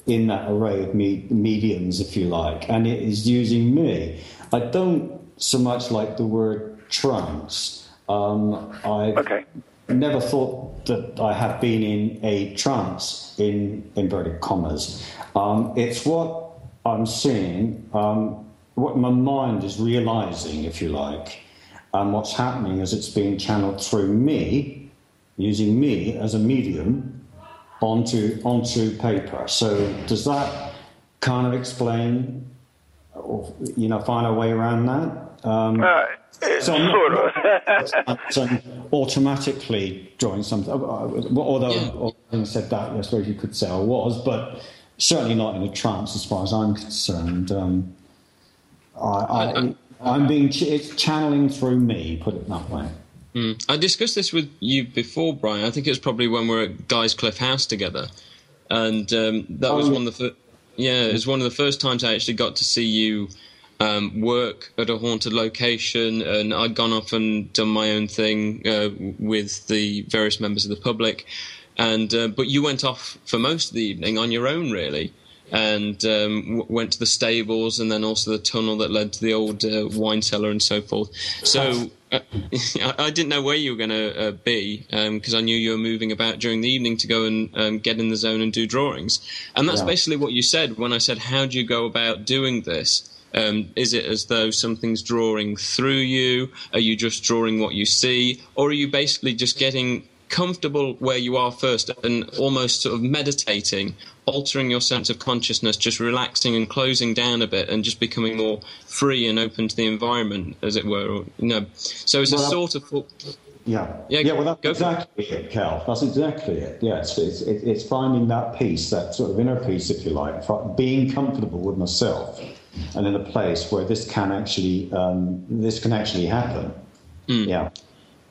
in that array of me- mediums, if you like, and it is using me. I don't so much like the word trance. Um, I okay never thought that I have been in a trance, in inverted commas. Um, it's what I'm seeing, um, what my mind is realizing, if you like, and what's happening as it's being channeled through me, using me as a medium onto onto paper. So does that kind of explain, or you know, find a way around that? Um, uh, so I'm sort not- of so automatically drawing something. uh, Although, Yeah. although having said that, I suppose you could say I was, but certainly not in a trance as far as I'm concerned. Um, I, I, I'm being ch- it's channeling through me. Put it that way. Mm. I discussed this with you before, Brian. I think it was probably when we were at Guy's Cliffe House together, and um, that was Oh, one of the fir- yeah, it was one of the first times I actually got to see you um, work at a haunted location, and I'd gone off and done my own thing uh, with the various members of the public, and uh, but you went off for most of the evening on your own, really. And um, w- went to the stables, and then also the tunnel that led to the old uh, wine cellar, and so forth. So I, I didn't know where you were going to uh, be because I knew you were moving about during the evening to go and um, get in the zone and do drawings. And that's Yeah. basically what you said when I said, "How do you go about doing this?" Um, is it as though something's drawing through you? Are you just drawing what you see, or are you basically just getting comfortable where you are first and almost sort of meditating, altering your sense of consciousness, just relaxing and closing down a bit, and just becoming more free and open to the environment, as it were? Or, you know, so it's a sort of Yeah, Yeah, yeah. Well, that's go for it. exactly it, Cal. That's exactly it. Yes, it's, it's it's finding that peace, that sort of inner peace, if you like, being comfortable with myself, and in a place where this can actually um, this can actually happen. Hmm. Yeah.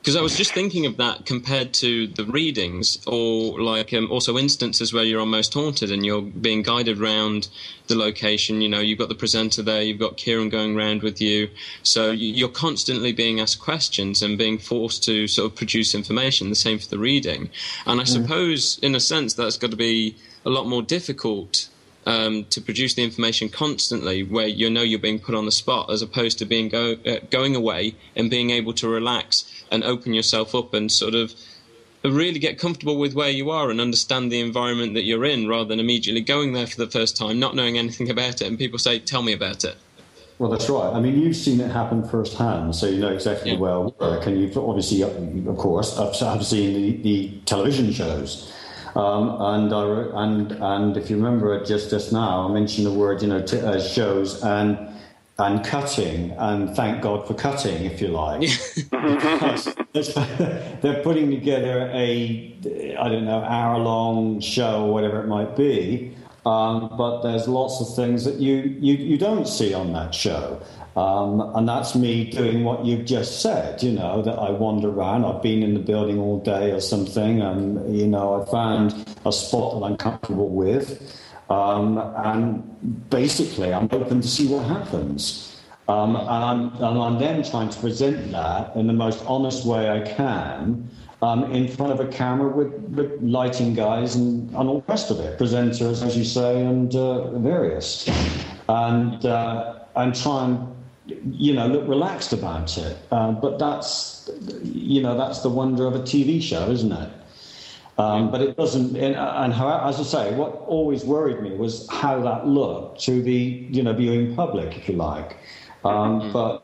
Because I was just thinking of that compared to the readings, or like um, also instances where you're almost haunted and you're being guided around the location. You know, you've got the presenter there, you've got Kieran going around with you, so you're constantly being asked questions and being forced to sort of produce information. The same for the reading, and I mm. suppose in a sense that's got to be a lot more difficult um, to produce the information constantly, where you know you're being put on the spot, as opposed to being go, uh, going away and being able to relax and open yourself up and sort of really get comfortable with where you are and understand the environment that you're in, rather than immediately going there for the first time, not knowing anything about it, and people say, "Tell me about it." Well, that's right. I mean, you've seen it happen firsthand, so you know exactly yeah. where work, and you've obviously, of course, I've seen the, the television shows. Um, and, and and if you remember just just now, I mentioned the word you know t- uh, shows and and cutting, and thank God for cutting, if you like. they're putting together a I don't know hour long show or whatever it might be. Um, but there's lots of things that you, you, you don't see on that show. Um, and that's me doing what you've just said, you know, that I wander around. I've been in the building all day or something, and, you know, I found a spot that I'm comfortable with. Um, and basically, I'm open to see what happens. Um, and, I'm, and I'm then trying to present that in the most honest way I can um, in front of a camera with, with lighting guys and, and, all the rest of it, presenters, as you say, and uh, various. And, uh, and try and you know, look relaxed about it. Uh, but that's, you know, that's the wonder of a TV show, isn't it? Um, but it doesn't, and, and how, as I say, what always worried me was how that looked to the, you know, viewing public, if you like. Um, mm-hmm. But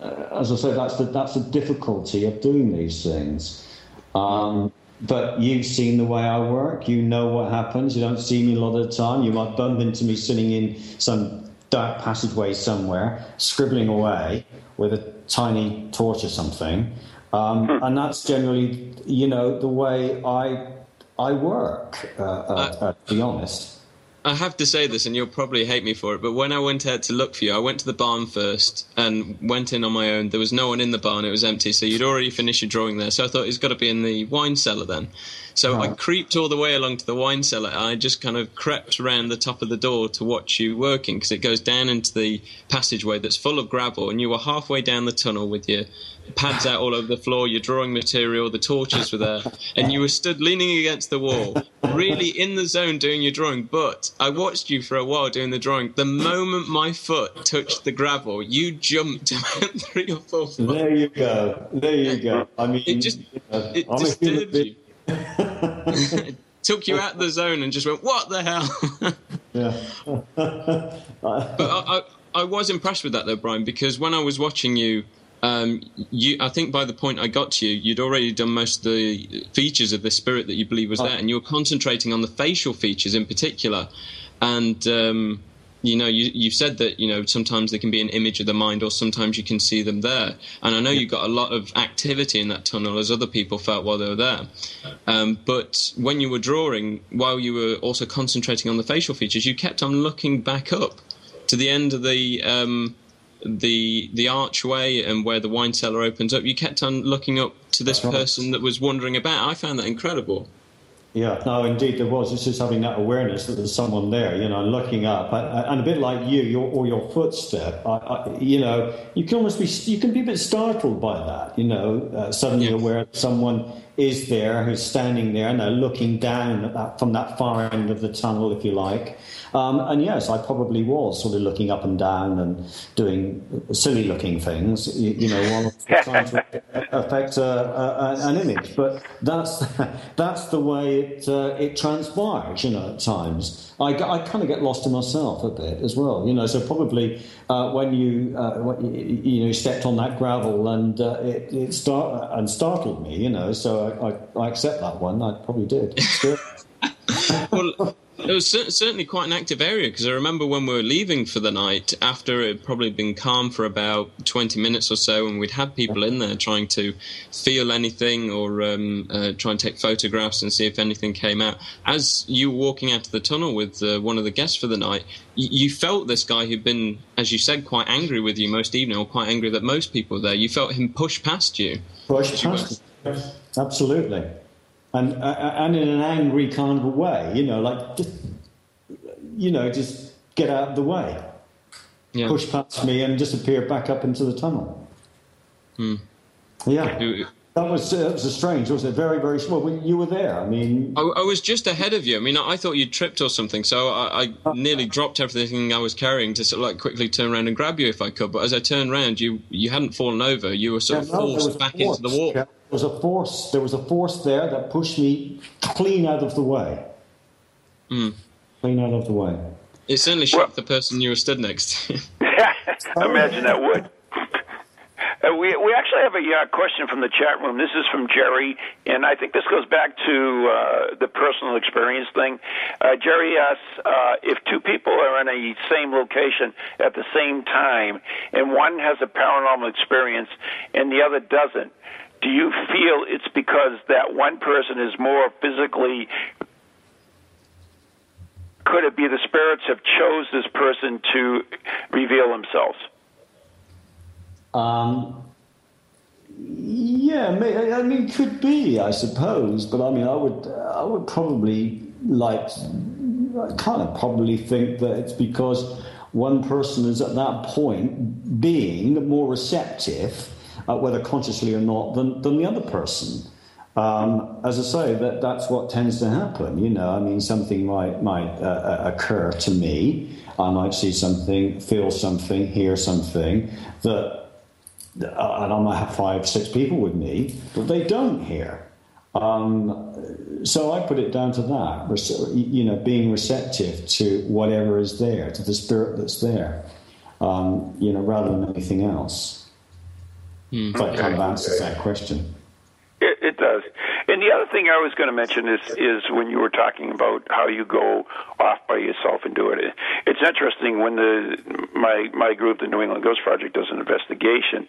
uh, as I say, that's the, that's the difficulty of doing these things. Um, but you've seen the way I work. You know what happens. You don't see me a lot of the time. You might bump into me sitting in some dark passageway somewhere, scribbling away with a tiny torch or something. Um, hmm. and that's generally, you know, the way I I work. Uh, uh, uh, to be honest. I have to say this, and you'll probably hate me for it, but when I went out to look for you, I went to the barn first and went in on my own. There was no one in the barn; it was empty. So you'd already finished your drawing there. So I thought he's got to be in the wine cellar then. So. I creeped all the way along to the wine cellar. I just kind of crept around the top of the door to watch you working because it goes down into the passageway that's full of gravel, and you were halfway down the tunnel with your pads out all over the floor, your drawing material, the torches were there, and you were stood leaning against the wall, really in the zone doing your drawing. But I watched you for a while doing the drawing. The moment my foot touched the gravel, you jumped about three or four feet. There you go. There you go. I mean, it just it disturbed you. Took you out of the zone and just went, "What the hell?" yeah. but I, I, I was impressed with that though, Brian, because when I was watching you um, you, I think by the point I got to you, you'd already done most of the features of the spirit that you believe was oh. there, and you were concentrating on the facial features in particular. And um, you know, you, you've said that you know sometimes they can be an image of the mind, or sometimes you can see them there. And I know you got a lot of activity in that tunnel, as other people felt while they were there. Um, but when you were drawing, while you were also concentrating on the facial features, you kept on looking back up to the end of the um, the the archway and where the wine cellar opens up, you kept on looking up to this person that was wandering about. I found that incredible. Yeah, no, indeed there was. It's just having that awareness that there's someone there, you know, looking up, and a bit like you, your, or your footstep. I, I, you know, you can almost be, you can be a bit startled by that. You know, uh, suddenly yeah. aware that someone is there who's standing there and they're looking down at that from that far end of the tunnel, if you like. Um, and yes, I probably was sort of looking up and down and doing silly looking things, you, you know, while trying to affect a, a, an image. But that's that's the way it uh, it transpires, you know, at times. I, I kind of get lost in myself a bit as well, you know. So probably uh, when you uh, you, know stepped on that gravel and uh, it, it start and startled me, you know. So I, I, I accept that one. I probably did. Well, it was cer- certainly quite an active area because I remember when we were leaving for the night, after it had probably been calm for about 20 minutes or so, and we'd had people in there trying to feel anything or um, uh, try and take photographs and see if anything came out. As you were walking out of the tunnel with uh, one of the guests for the night, y- you felt this guy who'd been, as you said, quite angry with you most evening, or quite angry that most people were there. You felt him push past you. Push past Absolutely and uh, and in an angry kind of a way, you know, like just, you know, just get out of the way, yeah. push past me, and disappear back up into the tunnel. Hmm. Yeah. That was, uh, was a strange, wasn't it? Very, very small. Well, you were there. I mean, I, I, was just ahead of you. I mean, I thought you tripped or something, so I, I nearly dropped everything I was carrying to sort of like quickly turn around and grab you if I could. But as I turned around, you you hadn't fallen over. You were sort yeah, of forced no, back into the wall. Yeah was a force. There was a force there that pushed me clean out of the way. Mm. Clean out of the way. It certainly shocked well, the person you were stood next to. Imagine that would. Uh, we we actually have a uh, question from the chat room. This is from Jerry, and I think this goes back to uh, the personal experience thing. Uh, Jerry asks uh, if two people are in a same location at the same time, and one has a paranormal experience and the other doesn't do you feel it's because that one person is more physically could it be the spirits have chose this person to reveal themselves? Um, yeah i mean could be i suppose but i mean i would i would probably like i kind of probably think that it's because one person is at that point being more receptive uh, whether consciously or not, than, than the other person. Um, as I say, that, that's what tends to happen. You know, I mean, something might might uh, uh occur to me. I might see something, feel something, hear something that, uh, and I might have five, six people with me, but they don't hear. Um, so I put it down to that, you know, being receptive to whatever is there, to the spirit that's there, um, you know, rather than anything else. Mm. That kind of answers that question. It, it does. And the other thing I was going to mention is is when you were talking about how you go off by yourself and do it. It's interesting when the my my group, the New England Ghost Project, does an investigation.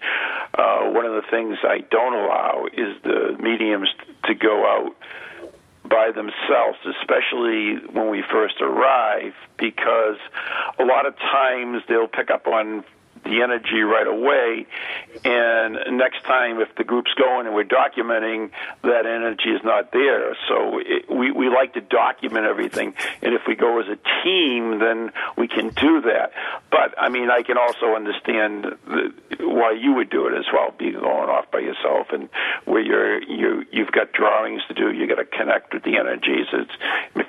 Uh, one of the things I don't allow is the mediums to go out by themselves, especially when we first arrive, because a lot of times they'll pick up on the energy right away. And next time, if the group's going and we're documenting, that energy is not there. So it, we we like to document everything. And if we go as a team, then we can do that. But I mean, I can also understand the, why you would do it as well, be going off by yourself and where you're you you've got drawings to do. You got to connect with the energies. It's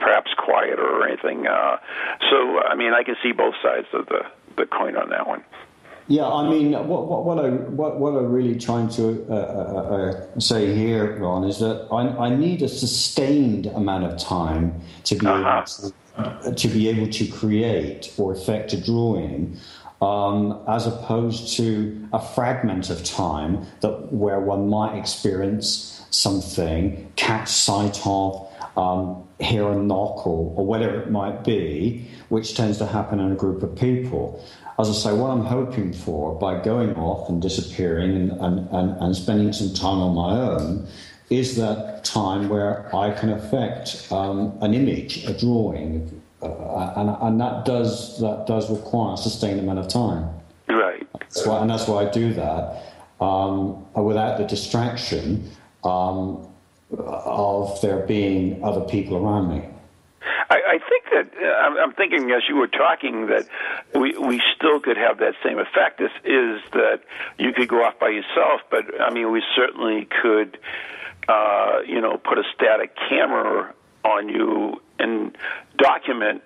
perhaps quieter or anything. Uh, so I mean, I can see both sides of the the coin on that one. Yeah, I mean, what, what, what I what, what I'm really trying to uh, uh, uh, say here, Ron, is that I, I need a sustained amount of time to be uh-huh. able to, to be able to create or effect a drawing, um, as opposed to a fragment of time that where one might experience something, catch sight of, um, hear a knock, or, or whatever it might be, which tends to happen in a group of people as I say, what I'm hoping for by going off and disappearing and, and, and, and spending some time on my own is that time where I can affect um, an image, a drawing, uh, and, and that does that does require a sustained amount of time. Right. That's why, and that's why I do that um, without the distraction um, of there being other people around me. I, I think that I'm thinking as you were talking that we we still could have that same effect. This is that you could go off by yourself, but I mean we certainly could, uh, you know, put a static camera on you and document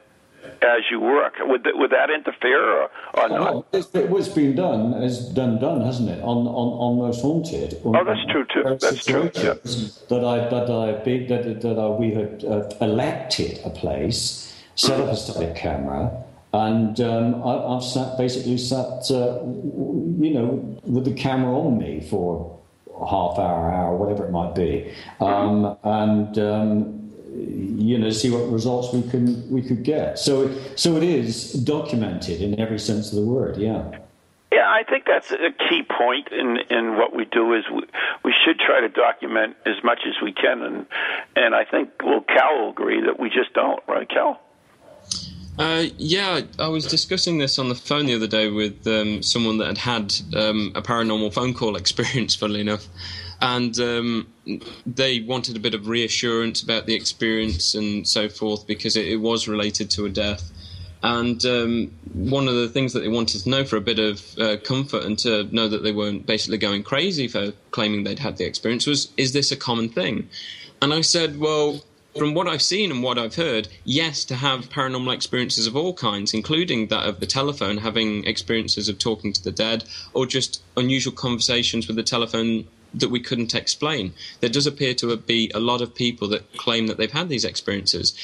as you work. Would that, would that interfere or, or not? It's, it was been done, has done done, hasn't it? On on on Most Haunted. oh, that's true too. That's true. Yeah. That I that I that that I, we had uh, elected a place, set up a static camera. And um, I, have sat basically sat, uh, you know, with the camera on me for half hour, hour, whatever it might be, um, and um, you know, see what results we can we could get. So, so it is documented in every sense of the word. Yeah. Yeah, I think that's a key point in in what we do is we, we should try to document as much as we can, and and I think well, Cal will agree that we just don't, right, Cal? Uh, yeah, I was discussing this on the phone the other day with um, someone that had had um, a paranormal phone call experience, funnily enough. And um, they wanted a bit of reassurance about the experience and so forth because it, it was related to a death. And um, one of the things that they wanted to know for a bit of uh, comfort and to know that they weren't basically going crazy for claiming they'd had the experience was, is this a common thing? And I said, well, from what I've seen and what I've heard, yes, to have paranormal experiences of all kinds, including that of the telephone, having experiences of talking to the dead, or just unusual conversations with the telephone that we couldn't explain. There does appear to be a lot of people that claim that they've had these experiences.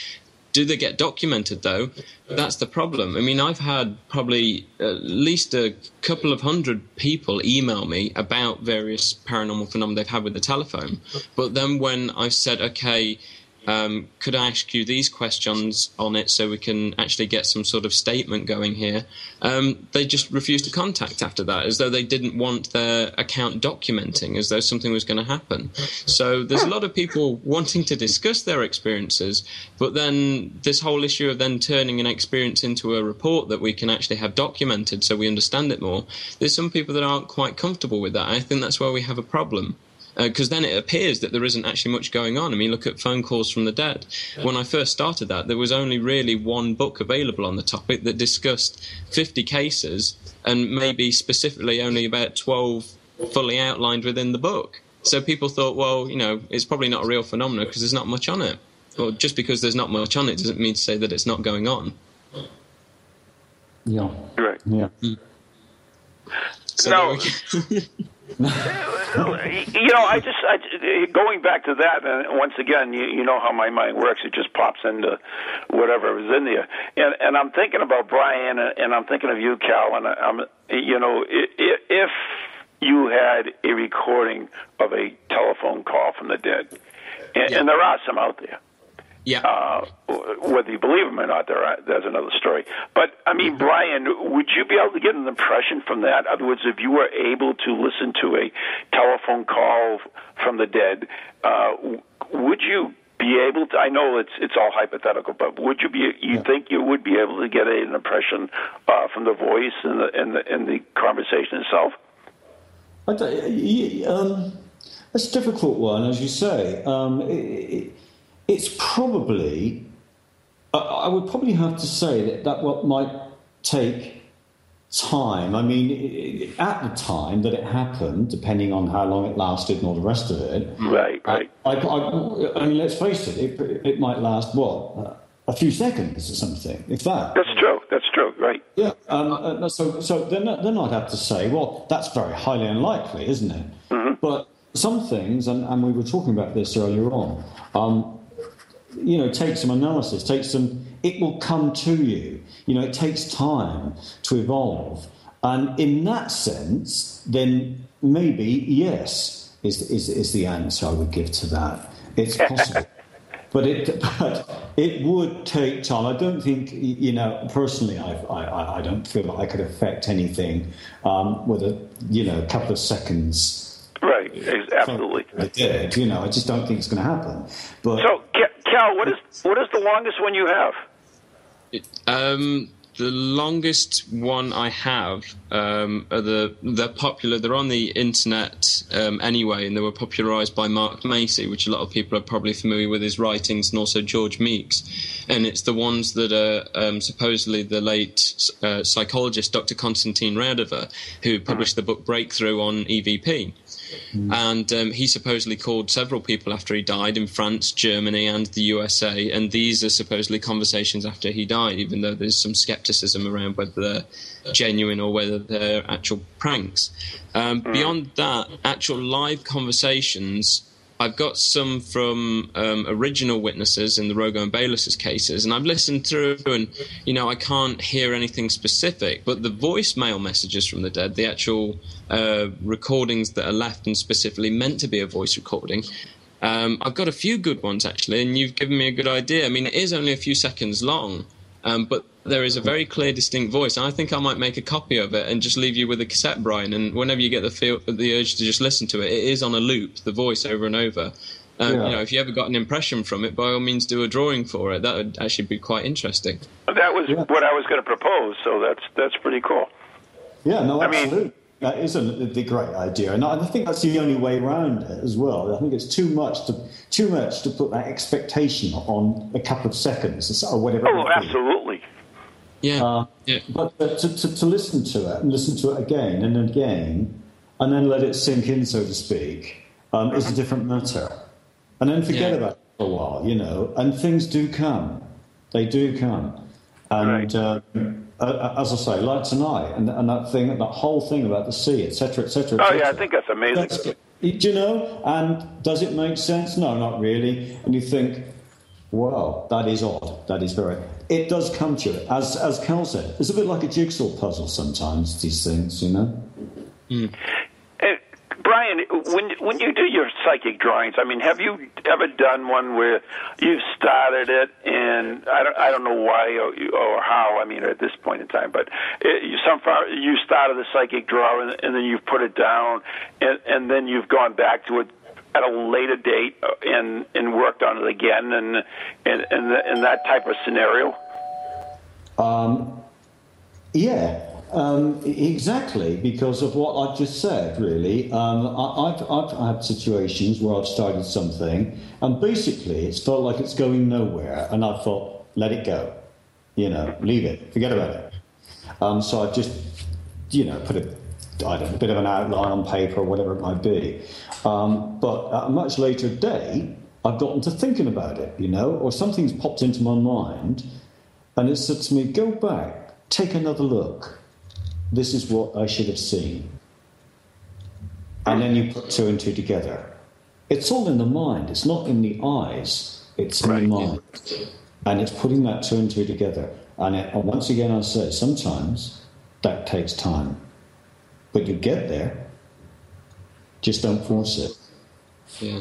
Do they get documented though? That's the problem. I mean, I've had probably at least a couple of hundred people email me about various paranormal phenomena they've had with the telephone. But then when I said, okay, um, could I ask you these questions on it so we can actually get some sort of statement going here? Um, they just refused to contact after that, as though they didn't want their account documenting, as though something was going to happen. So there's a lot of people wanting to discuss their experiences, but then this whole issue of then turning an experience into a report that we can actually have documented so we understand it more, there's some people that aren't quite comfortable with that. I think that's where we have a problem because uh, then it appears that there isn't actually much going on. I mean, look at phone calls from the dead. When I first started that, there was only really one book available on the topic that discussed 50 cases and maybe specifically only about 12 fully outlined within the book. So people thought, well, you know, it's probably not a real phenomenon because there's not much on it. Well, just because there's not much on it doesn't mean to say that it's not going on. Yeah. Right. Yeah. Mm. So No. there we go. you know, I just I, going back to that, and once again, you, you know how my mind works. It just pops into whatever is in there, and and I'm thinking about Brian, and I'm thinking of you, Cal, and I'm, you know, i- i- if you had a recording of a telephone call from the dead, and, Yeah. and there are some out there. Yeah. Uh, whether you believe them or not, there are, there's another story. But I mean, Brian, would you be able to get an impression from that? In other words, if you were able to listen to a telephone call from the dead, uh, would you be able to? I know it's it's all hypothetical, but would you be? You think you would be able to get an impression uh, from the voice and the and the and the conversation itself? I um, it's a difficult one, as you say. Um, it, it, it's probably, I, I would probably have to say that that what might take time. I mean, at the time that it happened, depending on how long it lasted and all the rest of it. Right, right. I, I, I mean, let's face it, it, it might last, what, a few seconds or something, if that. That's true. That's true. Right. Yeah. Um, uh, so, so then, then I'd have to say, well, that's very highly unlikely, isn't it? But some things, and, and we were talking about this earlier on, um, you know, take some analysis, take some. It will come to you. You know, it takes time to evolve, and in that sense, then maybe yes is is, is the answer I would give to that. It's possible. But it, but it would take time. I don't think, you know, personally, I've, I, I, don't feel that I could affect anything um, with a, you know, a couple of seconds. Right. Absolutely. I did, you know, I just don't think it's going to happen. But So, Ca- Cal, what is what is the longest one you have? Um, the longest one I have um, are the they're popular. They're on the internet um, anyway, and they were popularised by Mark Macy, which a lot of people are probably familiar with his writings, and also George Meeks. And it's the ones that are um, supposedly the late uh, psychologist Dr. Konstantin Raudive, who published the book Breakthrough on EVP. And um, he supposedly called several people after he died in France, Germany, and the USA. And these are supposedly conversations after he died, even though there's some skepticism around whether they're genuine or whether they're actual pranks. Um, Beyond that, actual live conversations. I've got some from um, original witnesses in the Rogo and Bayless's cases, and I've listened through, and you know I can't hear anything specific. But the voicemail messages from the dead, the actual uh, recordings that are left and specifically meant to be a voice recording, Um, I've got a few good ones actually, and you've given me a good idea. I mean, it is only a few seconds long, um, but there is a very clear, distinct voice. And I think I might make a copy of it and just leave you with a cassette, Brian. And whenever you get the feel, the urge to just listen to it, it is on a loop, the voice over and over. Um, Yeah. You know, if you ever got an impression from it, by all means, do a drawing for it. That would actually be quite interesting. That was Yeah. what I was going to propose, so that's that's pretty cool. Yeah, no, I mean- absolutely. that is a, the great idea, and I I think that's the only way around it as well. I think it's too much to too much to put that expectation on a couple of seconds or whatever. Oh, might be. absolutely. Yeah. Uh, yeah. But uh, to, to, to listen to it and listen to it again and again, and then let it sink in, so to speak, um, is a different matter. And then forget Yeah. about it for a while, you know. And things do come; they do come. And Right. uh, uh, as I say, like tonight, and, and that thing, that whole thing about the sea, etc., etc. Oh yeah, I think that's amazing. That's, do you know? And does it make sense? No, not really. And you think, well, that is odd. That is very. It does come to it, as as Cal said. It's a bit like a jigsaw puzzle sometimes. These things, you know. Uh, Brian, when when you do your psychic drawings, I mean, have you ever done one where you've started it and I don't I don't know why or, or how. I mean, at this point in time, but it, you some far you started the psychic drawing and then you've put it down and and then you've gone back to it at a later date uh, and and worked on it again and and and, and that type of scenario. Yeah, um, exactly because of what I've just said. Really, um, I, I've, I've had situations where I've started something, and basically it's felt like it's going nowhere, and I thought, let it go, you know, leave it, forget about it. Um, so I just, you know, put a, I don't know, a bit of an outline on paper or whatever it might be. Um, but at a much later day, I've gotten to thinking about it, you know, or something's popped into my mind, and it said to me, go back, take another look. This is what I should have seen. And then you put two and two together. It's all in the mind, it's not in the eyes, it's in Right, the mind. And it's putting that two and two together. And, it, and once again, I say, sometimes that takes time. But you get there, just don't force it. Yeah.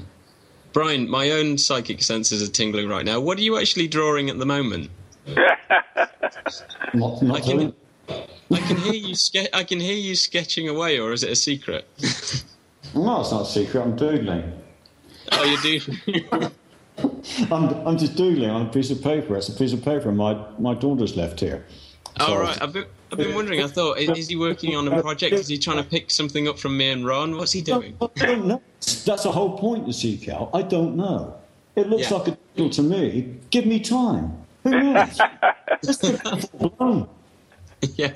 Brian, my own psychic senses are tingling right now. What are you actually drawing at the moment? Not, not I can- I can hear you. Ske- I can hear you sketching away, or is it a secret? No, it's not a secret, I'm doodling. oh, you do. I'm, I'm just doodling on a piece of paper. It's a piece of paper my, my daughter's left here. All So- right. I've been, I've been wondering. I thought, is, is he working on a project? Is he trying to pick something up from me and Ron? What's he doing? I don't know. That's the whole point, you see, Cal. I don't know. It looks Yeah. like a deal to me. Give me time. Who knows? Just get blown. yeah.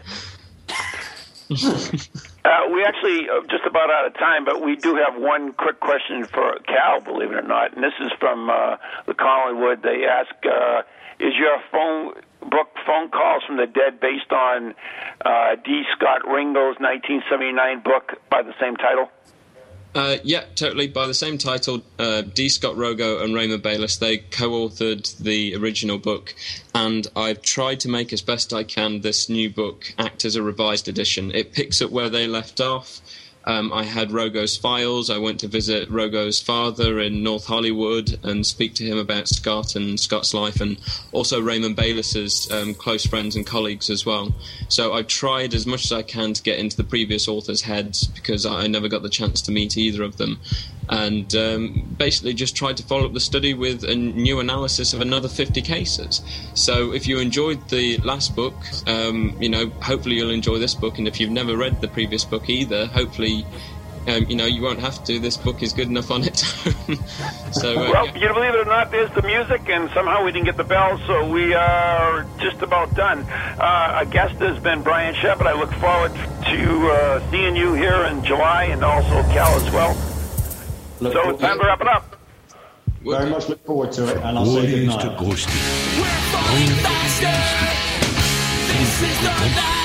Uh, we actually are just about out of time, but we do have one quick question for Cal, believe it or not, and this is from uh, the Collingwood. They ask, uh, "Is your phone book phone calls from the dead based on uh, D. Scott Rogo's 1979 book by the same title?" Uh, yeah, totally. By the same title, uh, D. Scott Rogo and Raymond Bayless, they co-authored the original book, and I've tried to make as best I can this new book act as a revised edition. It picks up where they left off. Um, I had Rogo's files. I went to visit Rogo's father in North Hollywood and speak to him about Scott and Scott's life, and also Raymond Bayless's um, close friends and colleagues as well. So I've tried as much as I can to get into the previous authors' heads because I never got the chance to meet either of them, and um, basically just tried to follow up the study with a new analysis of another 50 cases. So if you enjoyed the last book, um, you know, hopefully you'll enjoy this book, and if you've never read the previous book either, hopefully. Um, you know, you won't have to. This book is good enough on its own. so, uh, Well, yeah. you believe it or not, there's the music, and somehow we didn't get the bell, so we are just about done. Uh, our guest has been Brian Shepard. I look forward to uh, seeing you here in July, and also Cal as well. Look So forward- it's time to wrap it up. very much look forward to it, and I'll say good Warriors to. Ghosty. We're falling faster. This is the night.